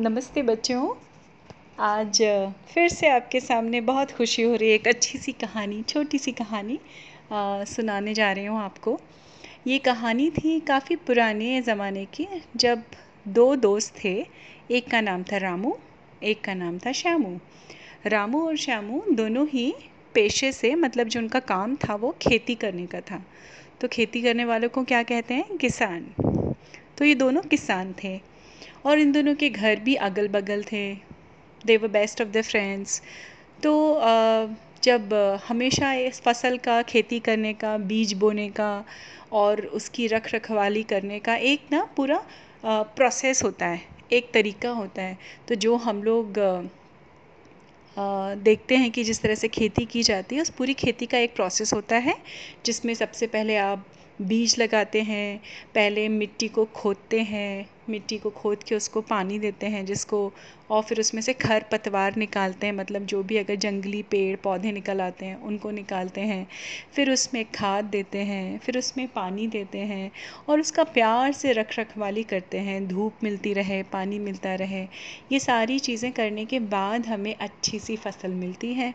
नमस्ते बच्चों। आज फिर से आपके सामने बहुत खुशी हो रही है एक अच्छी सी कहानी छोटी सी कहानी आ, सुनाने जा रही हूँ आपको। ये कहानी थी काफ़ी पुराने ज़माने की जब दो दोस्त थे एक का नाम था रामू एक का नाम था श्यामू। रामू और श्यामू दोनों ही पेशे से मतलब जो उनका काम था वो खेती करने का था। तो खेती करने वालों को क्या कहते हैं? किसान। तो ये दोनों किसान थे। और इन दोनों के घर भी अगल बगल थे। They were best of the friends तो जब हमेशा इस फ़सल का, खेती करने का, बीज बोने का और उसकी रख रखवाली करने का एक ना पूरा प्रोसेस होता है। एक तरीका होता है। तो जो हम लोग देखते हैं कि जिस तरह से खेती की जाती है, उस पूरी खेती का एक प्रोसेस होता है, जिसमें सबसे पहले आप बीज लगाते हैं, पहले मिट्टी को खोदते हैं, मिट्टी को खोद के उसको पानी देते हैं, जिसको, और फिर उसमें से खर पतवार निकालते हैं मतलब जो भी अगर जंगली पेड़ पौधे निकल आते हैं, उनको निकालते हैं। फिर उसमें खाद देते हैं, फिर उसमें पानी देते हैं, और उसका प्यार से रख रखवाली करते हैं, धूप मिलती रहे, पानी मिलता रहे। ये सारी चीज़ें करने के बाद हमें अच्छी सी फ़सल मिलती है।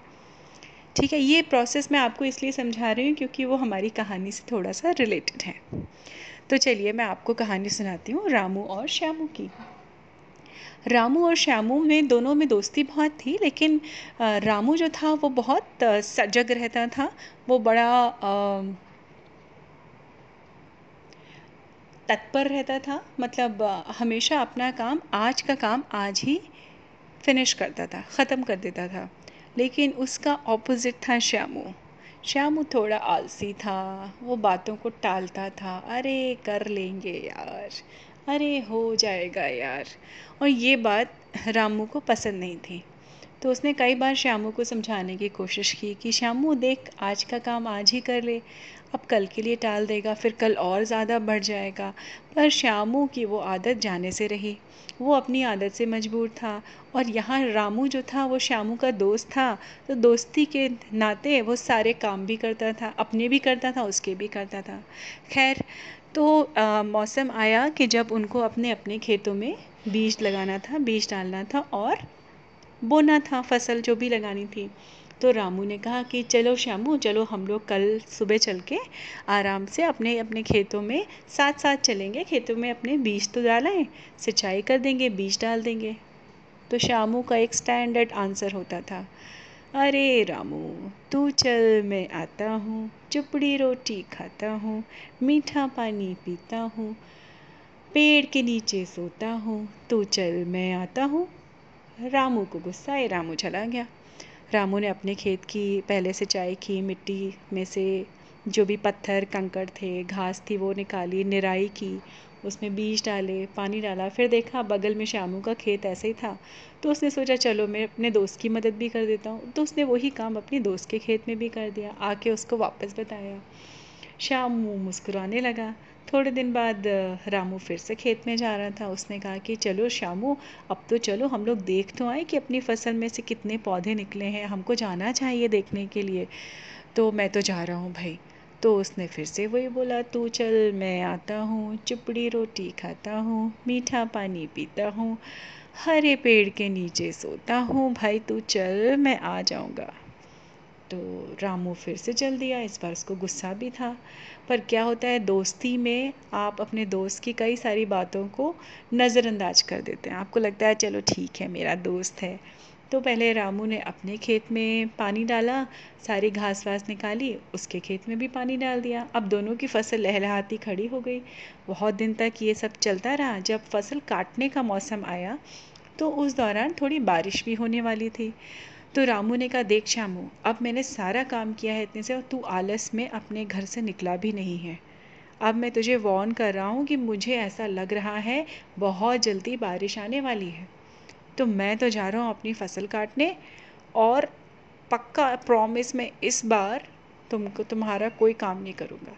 ठीक है, ये प्रोसेस मैं आपको इसलिए समझा रही हूँ क्योंकि वो हमारी कहानी से थोड़ा सा रिलेटेड है। तो चलिए मैं आपको कहानी सुनाती हूँ रामू और श्यामू की। रामू और श्यामू में दोनों में दोस्ती बहुत थी, लेकिन रामू जो था वो बहुत सजग रहता था। वो बड़ा तत्पर रहता था। मतलब हमेशा अपना काम, आज का काम आज ही फिनिश करता था, ख़त्म कर देता था। लेकिन उसका ऑपोजिट था श्यामू। श्यामू थोड़ा आलसी था, वो बातों को टालता था। अरे, कर लेंगे यार। अरे, हो जाएगा यार। और ये बात रामू को पसंद नहीं थी। तो उसने कई बार श्यामू को समझाने की कोशिश की कि, श्यामू, देख, आज का काम आज ही कर ले। अब कल के लिए टाल देगा, फिर कल और ज़्यादा बढ़ जाएगा। पर श्यामू की वो आदत जाने से रही। वो अपनी आदत से मजबूर था और यहाँ रामू जो था, वो श्यामू का दोस्त था। तो दोस्ती के नाते वो सारे काम भी करता था, अपने भी करता था, उसके भी करता था। खैर तो मौसम आया कि जब उनको अपने अपने खेतों में बीज लगाना था, बीज डालना था और बोना था, फ़सल जो भी लगानी थी। तो रामू ने कहा कि चलो श्यामू, चलो हम लोग कल सुबह चल के आराम से अपने अपने खेतों में साथ साथ चलेंगे। खेतों में अपने बीज तो डालें, सिंचाई कर देंगे, बीज डाल देंगे। तो श्यामू का एक स्टैंडर्ड आंसर होता था। अरे रामू, तू चल, मैं आता हूँ, चुपड़ी रोटी खाता हूँ, मीठा पानी पीता हूँ, पेड़ के नीचे सोता हूँ, तू चल, मैं आता हूँ। रामू को गुस्सा है रामू चला गया। रामू ने अपने खेत की पहले सिंचाई की मिट्टी में से जो भी पत्थर, कंकड़ थे, घास थी, वो निकाली, निराई की, उसमें बीज डाले, पानी डाला। फिर देखा बगल में श्यामू का खेत ऐसे ही था। तो उसने सोचा, चलो, मैं अपने दोस्त की मदद भी कर देता हूँ। तो उसने वही काम अपने दोस्त के खेत में भी कर दिया। आके उसको वापस बताया। श्यामू मुस्कुराने लगा। थोड़े दिन बाद रामू फिर से खेत में जा रहा था। उसने कहा कि, चलो श्यामू, अब तो चलो, हम लोग देख तो आए कि अपनी फ़सल में से कितने पौधे निकले हैं। हमको जाना चाहिए देखने के लिए। तो मैं तो जा रहा हूँ भाई। तो उसने फिर से वही बोला, तू चल, मैं आता हूँ, चुपड़ी रोटी खाता हूँ, मीठा पानी पीता हूँ, हरे पेड़ के नीचे सोता हूँ। भाई तू चल, मैं आ जाऊँगा। तो रामू फिर से चल दिया। इस बार उसको गुस्सा भी था। पर क्या होता है, दोस्ती में आप अपने दोस्त की कई सारी बातों को नज़रअंदाज कर देते हैं। आपको लगता है, चलो ठीक है, मेरा दोस्त है। तो पहले रामू ने अपने खेत में पानी डाला, सारी घास वास निकाली, उसके खेत में भी पानी डाल दिया। अब दोनों की फ़सल लहलहाती खड़ी हो गई। बहुत दिन तक ये सब चलता रहा। जब फ़सल काटने का मौसम आया तो उस दौरान थोड़ी बारिश भी होने वाली थी। तो रामू ने कहा, देख श्यामू, अब मैंने सारा काम किया है इतने से और तू आलस में अपने घर से निकला भी नहीं है। अब मैं तुझे वॉर्न कर रहा हूँ कि मुझे ऐसा लग रहा है, बहुत जल्दी बारिश आने वाली है। तो मैं तो जा रहा हूँ अपनी फ़सल काटने और पक्का प्रॉमिस में इस बार तुमको, तुम्हारा कोई काम नहीं करूँगा।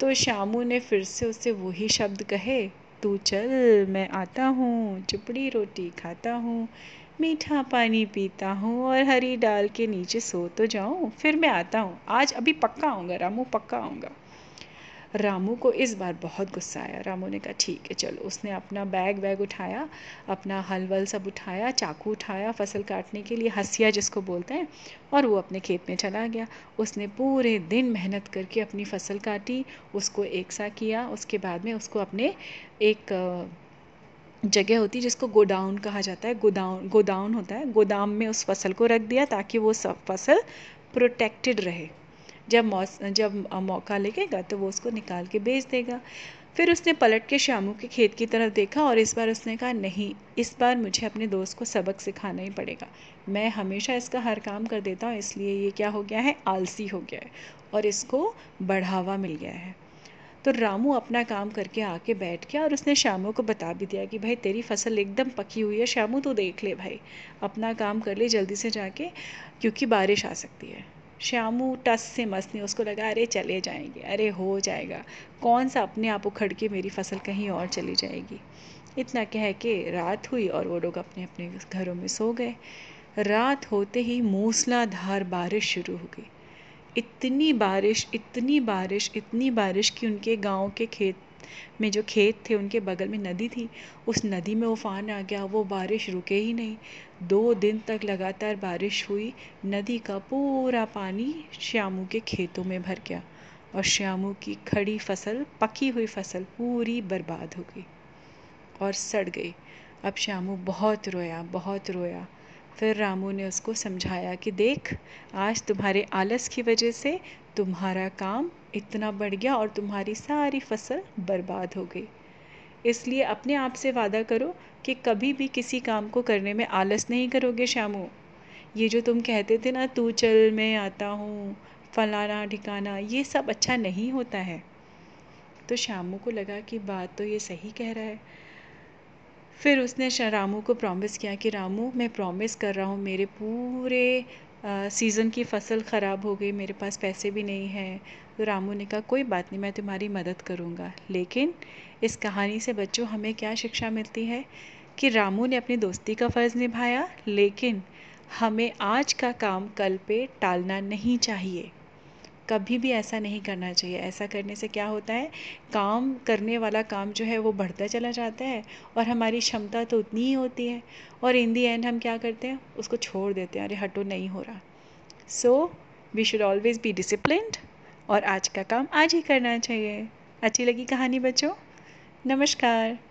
तो श्यामू ने फिर से उससे वही शब्द कहे, तू चल, मैं आता हूँ, चुपड़ी रोटी खाता हूँ मीठा पानी पीता हूँ और हरी डाल के नीचे सो तो जाऊँ, फिर मैं आता हूँ। आज अभी पक्का आऊँगा, रामू पक्का आऊँगा। रामू को इस बार बहुत गुस्सा आया। रामू ने कहा, ठीक है, चलो। उसने अपना बैग वैग उठाया, अपना हल वल सब उठाया, चाकू उठाया, फ़सल काटने के लिए हसिया जिसको बोलते हैं, और वो अपने खेत में चला गया। उसने पूरे दिन मेहनत करके अपनी फ़सल काटी, उसको एक सा किया, उसके बाद में उसको अपने एक जगह होती है जिसको गोडाउन कहा जाता है। गोदाउन गोदाउन होता है। गोदाम में उस फ़सल को रख दिया ताकि वो सब फ़सल प्रोटेक्टेड रहे। जब मौस, जब मौका लगेगा तो वो उसको निकाल के बेच देगा। फिर उसने पलट के श्यामू के खेत की तरफ़ देखा और इस बार उसने कहा, नहीं, इस बार मुझे अपने दोस्त को सबक सिखाना ही पड़ेगा। मैं हमेशा इसका हर काम कर देता हूँ, इसलिए ये क्या हो गया है? आलसी हो गया है और इसको बढ़ावा मिल गया है। तो रामू अपना काम करके आके बैठ गया और उसने श्यामू को बता भी दिया कि भाई, तेरी फ़सल एकदम पकी हुई है, श्यामू तो देख ले भाई। अपना काम कर ले जल्दी से जाके, क्योंकि बारिश आ सकती है। श्यामू टस से मस नहीं, उसको लगा, अरे, चले जाएँगे। अरे, हो जाएगा। कौन सा अपने आप उखड़ के मेरी फ़सल कहीं और चली जाएगी? इतना कह के रात हुई और वो लोग अपने अपने घरों में सो गए। रात होते ही मूसलाधार बारिश शुरू हो गई। इतनी बारिश इतनी बारिश इतनी बारिश कि उनके गाँव के खेत में जो खेत थे, उनके बगल में नदी थी, उस नदी में उफान आ गया। वो बारिश रुके ही नहीं। दो दिन तक लगातार बारिश हुई। नदी का पूरा पानी श्यामू के खेतों में भर गया और श्यामू की खड़ी फ़सल, पकी हुई फ़सल पूरी बर्बाद हो गई और सड़ गई। अब श्यामू बहुत रोया बहुत रोया। फिर रामू ने उसको समझाया कि देख, आज तुम्हारे आलस की वजह से तुम्हारा काम इतना बढ़ गया और तुम्हारी सारी फ़सल बर्बाद हो गई। इसलिए अपने आप से वादा करो कि कभी भी किसी काम को करने में आलस नहीं करोगे श्यामू। ये जो तुम कहते थे ना, तू चल, मैं आता हूँ, फलाना ठिकाना, ये सब अच्छा नहीं होता है। तो श्यामू को लगा कि बात तो ये सही कह रहा है। फिर उसने रामू को प्रॉमिस किया कि, रामू, मैं प्रॉमिस कर रहा हूँ, मेरे पूरे सीज़न की फ़सल ख़राब हो गई, मेरे पास पैसे भी नहीं हैं। तो रामू ने कहा, कोई बात नहीं, मैं तुम्हारी मदद करूँगा। लेकिन इस कहानी से बच्चों, हमें क्या शिक्षा मिलती है? कि रामू ने अपनी दोस्ती का फ़र्ज़ निभाया, लेकिन हमें आज का काम कल पे टालना नहीं चाहिए। कभी भी ऐसा नहीं करना चाहिए। ऐसा करने से क्या होता है? काम करने वाला काम जो है वो बढ़ता चला जाता है और हमारी क्षमता तो उतनी ही होती है और इन दी एंड हम क्या करते हैं? उसको छोड़ देते हैं। अरे, हटो, नहीं हो रहा। So we should always be disciplined और आज का काम आज ही करना चाहिए। अच्छी लगी कहानी बच्चों? नमस्कार।